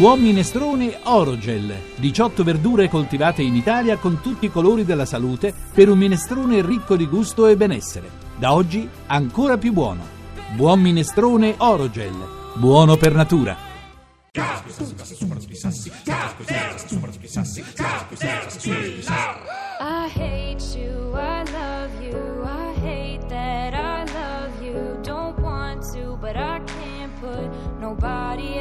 Buon minestrone Orogel. 18 verdure coltivate in Italia con tutti i colori della salute per un minestrone ricco di gusto e benessere. Da oggi ancora più buono. Buon minestrone Orogel. Buono per natura. I hate you, nobody else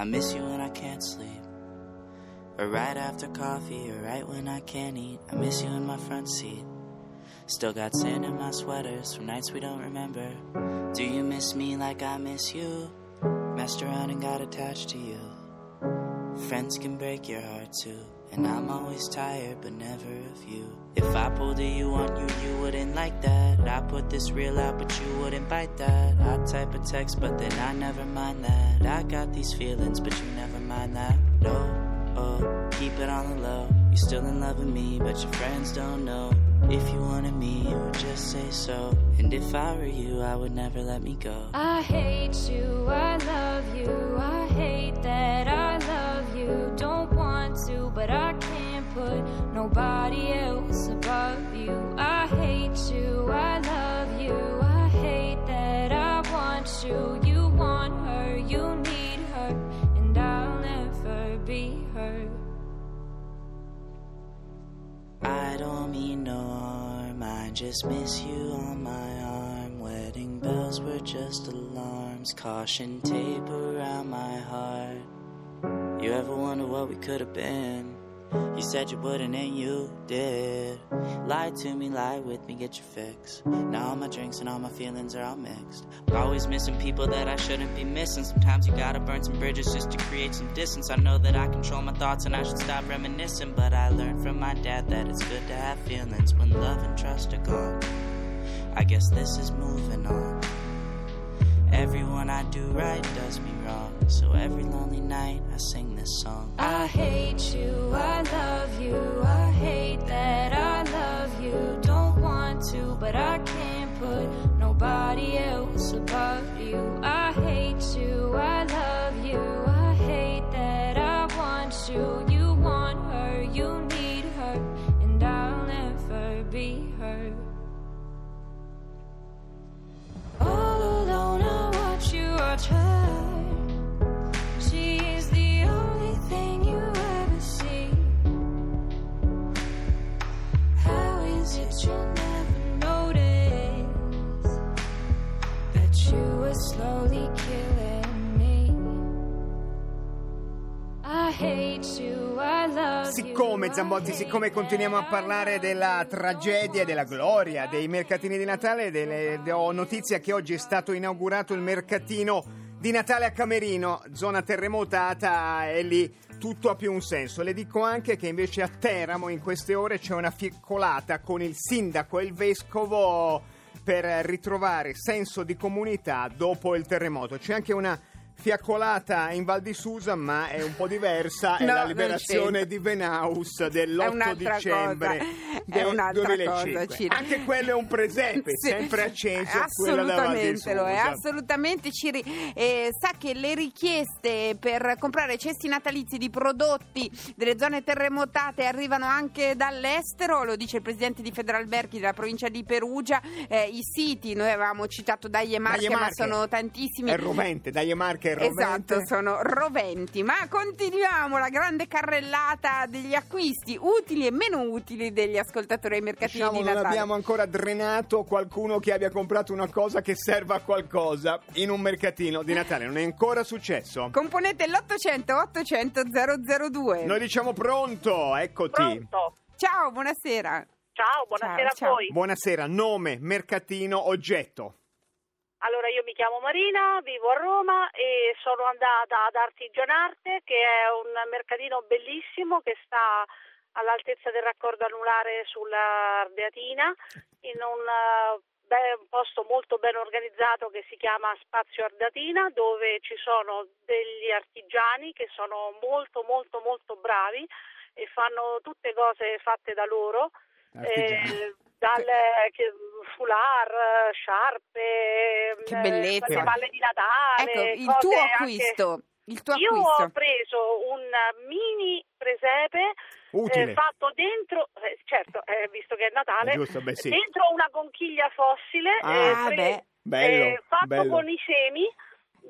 I miss you when I can't sleep. Or right after coffee, or right when I can't eat. I miss you in my front seat. Still got sand in my sweaters from nights we don't remember. Do you miss me like I miss you? Messed around and got attached to you. Friends can break your heart too. And I'm always tired, but never of you. If I pulled a you on you, you wouldn't like that. I put this real out, but you wouldn't bite that. I type a text, but then I never mind that. I got these feelings, but you never mind that. No, oh, keep it on the low. You're still in love with me, but your friends don't know. If you wanted me, you would just say so. And if I were you, I would never let me go. I hate you, I love you, I hate that I love you. Don't put nobody else above you. I hate you, I love you, I hate that I want you. You want her, you need her, and I'll never be her. I don't mean no harm, I just miss you on my arm. Wedding bells were just alarms, caution tape around my heart. You ever wonder what we could have been? You said you wouldn't and you did. Lie to me, lie with me, get your fix. Now all my drinks and all my feelings are all mixed. Always missing people that I shouldn't be missing. Sometimes you gotta burn some bridges just to create some distance. I know that I control my thoughts and I should stop reminiscing. But I learned from my dad that it's good to have feelings when love and trust are gone. I guess this is moving on. Everyone I do right does me wrong. So every lonely night I sing this song. I hate you, I love you, I hate that I love you. Don't want to, but I can't put nobody else above How is it you never notice that you were slowly killing me? I hate you, I love you. Siccome Zambotti, siccome continuiamo a parlare della tragedia, della gloria, dei mercatini di Natale, delle- ho notizia che oggi è stato inaugurato il mercatino di Natale a Camerino, zona terremotata, e lì tutto ha più un senso. Le dico anche che invece a Teramo in queste ore c'è una fiaccolata con il sindaco e il vescovo per ritrovare senso di comunità dopo il terremoto. C'è anche una fiaccolata in Val di Susa, ma è un po' diversa, è No, la liberazione di Venaus È dell'8 un'altra dicembre cosa. del È un'altra 2005. cosa. Anche quello è un presepe, Sì, sempre acceso, assolutamente lo è, assolutamente Ciri eh, sa che le richieste per comprare cesti natalizi di prodotti delle zone terremotate arrivano anche dall'estero, lo dice il presidente di Federalberghi della provincia di Perugia, Eh, i siti, noi avevamo citato Daglie Marche, Daglie ma Marche. sono tantissimi. È rovente, dai Marche è rovente. Esatto, sono roventi, ma continuiamo la grande carrellata degli acquisti utili e meno utili degli ascoltatori ai mercatini Diciamo di non Natale. abbiamo ancora drenato qualcuno che abbia comprato una cosa che serva a qualcosa in un mercatino di Natale, non è ancora successo. Componete l'800 800 002. Noi diciamo pronto, eccoti. Pronto? Ciao, buonasera. Ciao, buonasera Ciao, a voi. Buonasera, nome, mercatino, oggetto. Allora, io mi chiamo Marina, vivo a Roma e sono andata ad Artigianarte, che è un mercatino bellissimo che sta all'altezza del raccordo anulare sulla Ardeatina, in un eh, be- un posto molto ben organizzato che si chiama Spazio Ardatina dove ci sono degli artigiani che sono molto molto molto bravi e fanno tutte cose fatte da loro. Eh, dal che- foulard, sciarpe, Che eh, bellezza. le palle di Natale. Ecco, il cose tuo anche- acquisto. Il tuo Io acquisto. ho preso un mini presepe eh, fatto dentro, eh, certo, eh, visto che è Natale, Eh, giusto, beh, sì. dentro una conchiglia fossile Ah, eh, pre- beh. Bello, eh, fatto bello. con i semi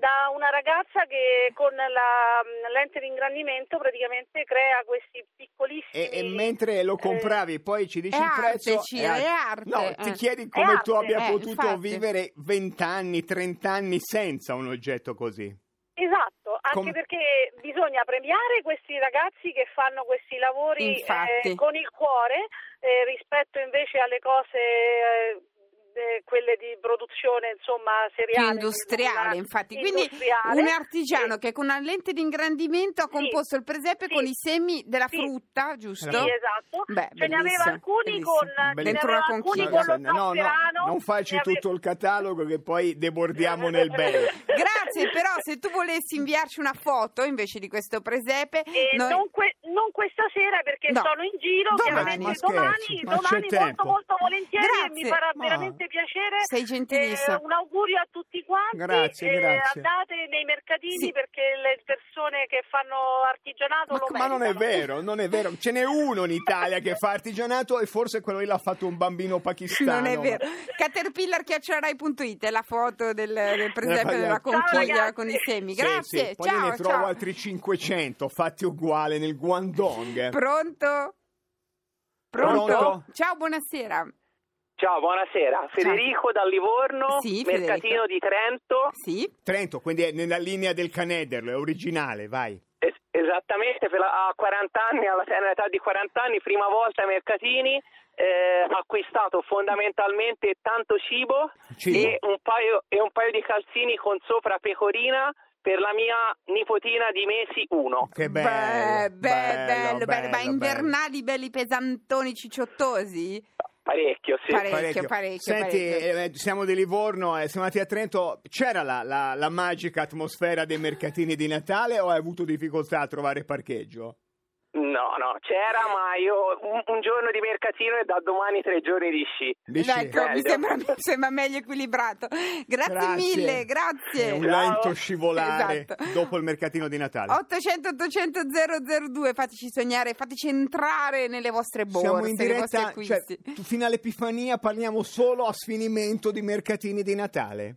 da una ragazza che con la lente di ingrandimento praticamente crea questi piccolissimi E, e mentre lo eh, compravi, poi ci dici È il prezzo. arte, Ciro, è arte, No, eh. ti chiedi È come tu arte, abbia eh, potuto infatti. vivere 20 anni, 30 anni senza un oggetto così. Esatto, anche Com- perché bisogna premiare questi ragazzi che fanno questi lavori eh, con il cuore eh, rispetto invece alle cose, eh, eh, quelle di produzione insomma seriale. industriale, infatti. Quindi industriale. un artigiano Sì. che con una lente di ingrandimento ha Sì. composto il presepe Sì. con i semi della Sì. frutta, giusto? Sì, esatto. Beh, ce ne aveva alcuni bellissimo. con, ce ne Dentro aveva una alcuni conchiglia. con lo no, no, zafferano. non facci ave- tutto il catalogo che poi debordiamo nel bene. Grazie, però se tu volessi inviarci una foto invece di questo presepe, E noi- non, que- non questa sera perché No. sono in giro, Domani. Ma domani, ma domani molto molto volentieri e Grazie. mi farà Ma- veramente piacere. Sei gentilissima. Eh, un augurio a tutti quanti. Grazie, eh, grazie. Andate nei mercatini Sì. perché le persone che fanno artigianato Ma, lo ma non è vero, non è vero. Ce n'è uno in Italia che fa artigianato e forse quello lì l'ha fatto un bambino pakistano. non è vero. Caterpillar.it è la foto del, del presepe Ciao, della conchiglia con i semi. Sì, Grazie, sì, Poi ciao, ne trovo ciao. altri 500 fatti uguali nel Guangdong. Pronto? Pronto? Pronto? Ciao, buonasera. Ciao, buonasera. Federico da Livorno, Sì, mercatino Federico. di Trento. Sì? Trento, quindi è nella linea del Canederlo, è originale, vai. Es- esattamente, per la- a 40 anni, alla tenera età di 40 anni, prima volta ai mercatini, eh, acquistato fondamentalmente tanto cibo, Cibo. E, un paio, e un paio di calzini con sopra pecorina per la mia nipotina di mesi 1. Che Beh, bello, beh, bello, bello, Ma bello. invernali belli pesantoni cicciottosi? Parecchio, sì. Parecchio, parecchio, Senti, parecchio. eh, siamo di Livorno, eh, siamo andati a Trento. C'era la, la- la magica atmosfera dei mercatini di Natale o hai avuto difficoltà a trovare parcheggio? No, no, c'era, ma io un, un giorno di mercatino e da domani tre giorni di sci. Dici? Ecco, mi sembra, mi sembra meglio equilibrato. Grazie, Grazie. mille, grazie. È un Ciao. lento scivolare Esatto. dopo il mercatino di Natale. 800 800 002 fateci sognare, fateci entrare nelle vostre borse, Siamo in diretta, cioè, fino all'Epifania parliamo solo a sfinimento di mercatini di Natale.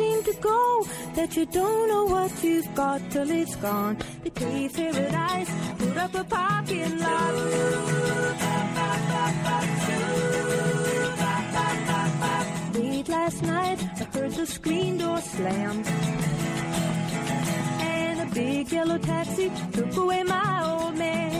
Seem to go that you don't know what you've got till it's gone. They pave paradise, put up a parking lot. Late last night, I heard the screen door slam. And a big yellow taxi took away my old man.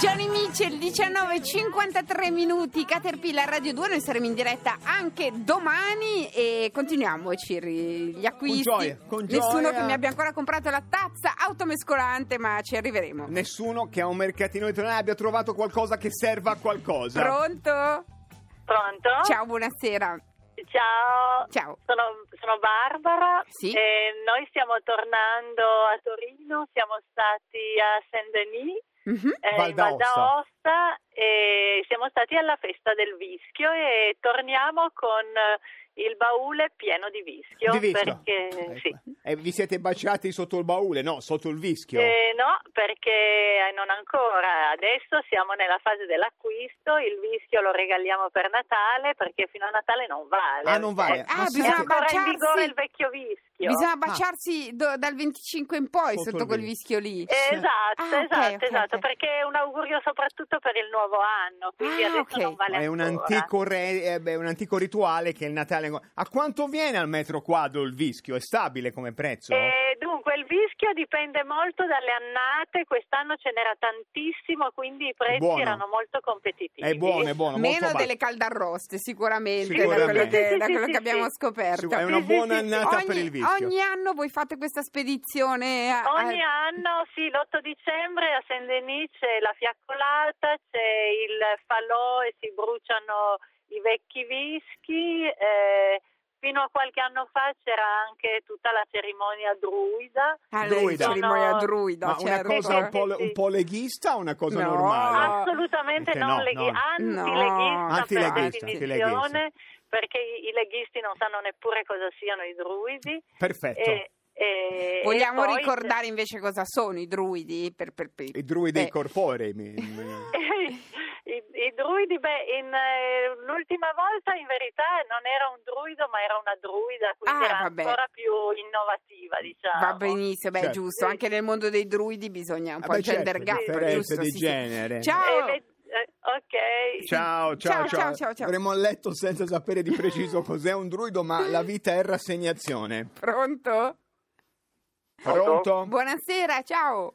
Johnny Mitchell 19.53 minuti Caterpillar Radio 2 noi saremo in diretta anche domani e continuiamo Ciri gli acquisti Con gioia, con nessuno gioia. che mi abbia ancora comprato la tazza automescolante ma ci arriveremo Nessuno che a un mercatino di Tonale abbia trovato qualcosa che serva a qualcosa. pronto? Pronto? ciao buonasera Ciao. Ciao. Sono, sono Barbara Sì. e noi stiamo tornando a Torino, siamo stati a Saint-Denis, Mhm. eh, Val d'Aosta. e siamo stati alla festa del vischio e torniamo con eh, il baule pieno di vischio. Di vischio. Perché, Ecco. sì. E vi siete baciati sotto il baule? No, sotto il vischio. Eh, no, perché non ancora. Adesso siamo nella fase dell'acquisto, il vischio lo regaliamo per Natale perché fino a Natale non vale. Ah, non vale. Ah, Ma È bisogna ancora in vigore il vecchio vischio. bisogna baciarsi do- dal 25 in poi Sotto sotto, quel vischio. lì Eh, Esatto, Ah, esatto, ok, esatto, ok. perché è un augurio soprattutto per il nuovo anno, quindi Ah, adesso ok. non vale È un, antico re- eh, beh, un antico rituale che il Natale. A quanto viene al metro quadro il vischio? È stabile come prezzo? Eh, dunque, il vischio dipende molto dalle annate, quest'anno ce n'era tantissimo, quindi i prezzi buono. erano molto competitivi. È buono, è buono. meno delle caldarroste sicuramente, Sicuramente. da quello che, Sì, da quello sì, che abbiamo sì. scoperto È una buona annata ogni, per il vischio. ogni anno voi fate questa spedizione a- a- Ogni anno, sì, l'8 dicembre a Saint-Denis c'è la fiaccolata, c'è il falò e si bruciano i vecchi vischi. eh, fino a qualche anno fa c'era anche tutta la cerimonia druida. alla Druida. cerimonia Sono- druida Ma una certo. cosa un po', un po' leghista o una cosa No. normale? Assolutamente Perché non no, leghi- no. antileghista Antileghista, per antileghista. definizione, perché i, leghisti non sanno neppure cosa siano i druidi. Perfetto. E, e- vogliamo e poi- ricordare invece cosa sono i druidi per, per- per- I druidi Beh, corporei. mi- mi- I, i druidi, beh, in, eh, l'ultima volta in verità non era un druido, ma era una druida, quindi Ah, era vabbè. ancora più innovativa, diciamo. Va benissimo, beh, Certo. giusto. Anche nel mondo dei druidi bisogna un Ah, po' beh, il gender certo, gap, differenze giusto? di sì, sì. genere. Ciao. E le- eh, ok. Ciao, ciao, Ciao, ciao. ciao, ciao, ciao. Avremmo letto senza sapere di preciso cos'è un druido, ma la vita è rassegnazione. Pronto? Pronto? Buonasera, ciao.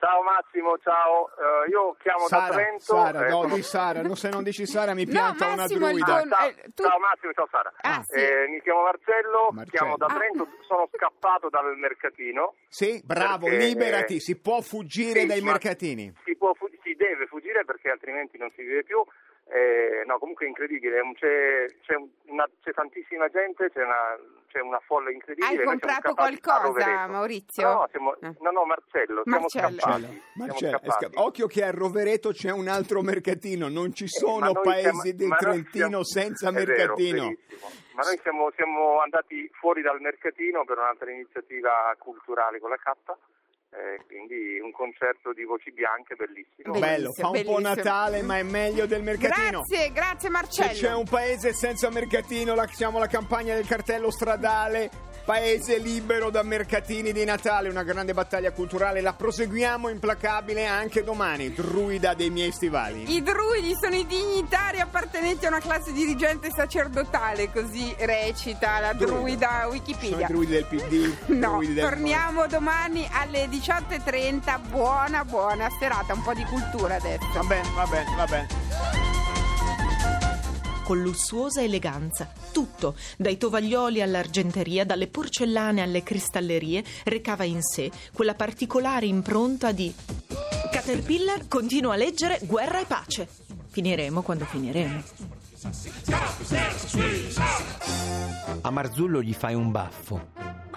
Ciao Massimo, ciao. Eh, io chiamo da Sara, Trento. Sara, eh, no, sono- di Sara. No, se non dici Sara mi No, pianta una Massimo, il druida. tuo- Ciao, eh, tu- ciao Massimo, ciao Sara. Ah, sì. Eh, mi chiamo Marcello, Marcello. chiamo da Ah. Trento, sono scappato dal mercatino. Sì, bravo, Perché- liberati, si può fuggire Sì, dai mercatini. Si, può fu- si deve fuggire perché altrimenti non si vive più. Eh, no, comunque è incredibile, c'è, c'è una- c'è tantissima gente, c'è una, c'è una folla incredibile. Hai comprato qualcosa. Maurizio? No, siamo- Ah. no, no, Marcello, siamo Marcello. scappati. Marcello, siamo Marcello, sca- occhio che a Rovereto c'è un altro mercatino, non ci Ma sono noi paesi siamo- del Trentino siamo- senza vero, mercatino. verissimo. ma noi siamo, siamo andati fuori dal mercatino per un'altra iniziativa culturale con la K, eh, quindi un concerto di voci bianche bellissimo. Bellissimo. Bello, fa un po' bellissimo. Natale, ma è meglio del mercatino. Grazie, grazie Se Marcello. c'è un paese senza mercatino, lasciamo la campagna del cartello stradale. Paese libero da mercatini di Natale, una grande battaglia culturale. La proseguiamo implacabile anche domani. Druida dei miei stivali. I druidi sono i dignitari appartenenti a una classe dirigente sacerdotale, così recita la Druida. druida Sono i Wikipedia. druidi del PD. No, druidi del- torniamo domani alle 18.30. Buona, buona serata. Un po' di cultura adesso. Va bene, va bene, va bene. Con lussuosa eleganza. Tutto, dai tovaglioli all'argenteria, dalle porcellane alle cristallerie, recava in sé quella particolare impronta di Caterpillar continua a leggere Guerra e pace. Finiremo quando finiremo. A Marzullo gli fai un baffo.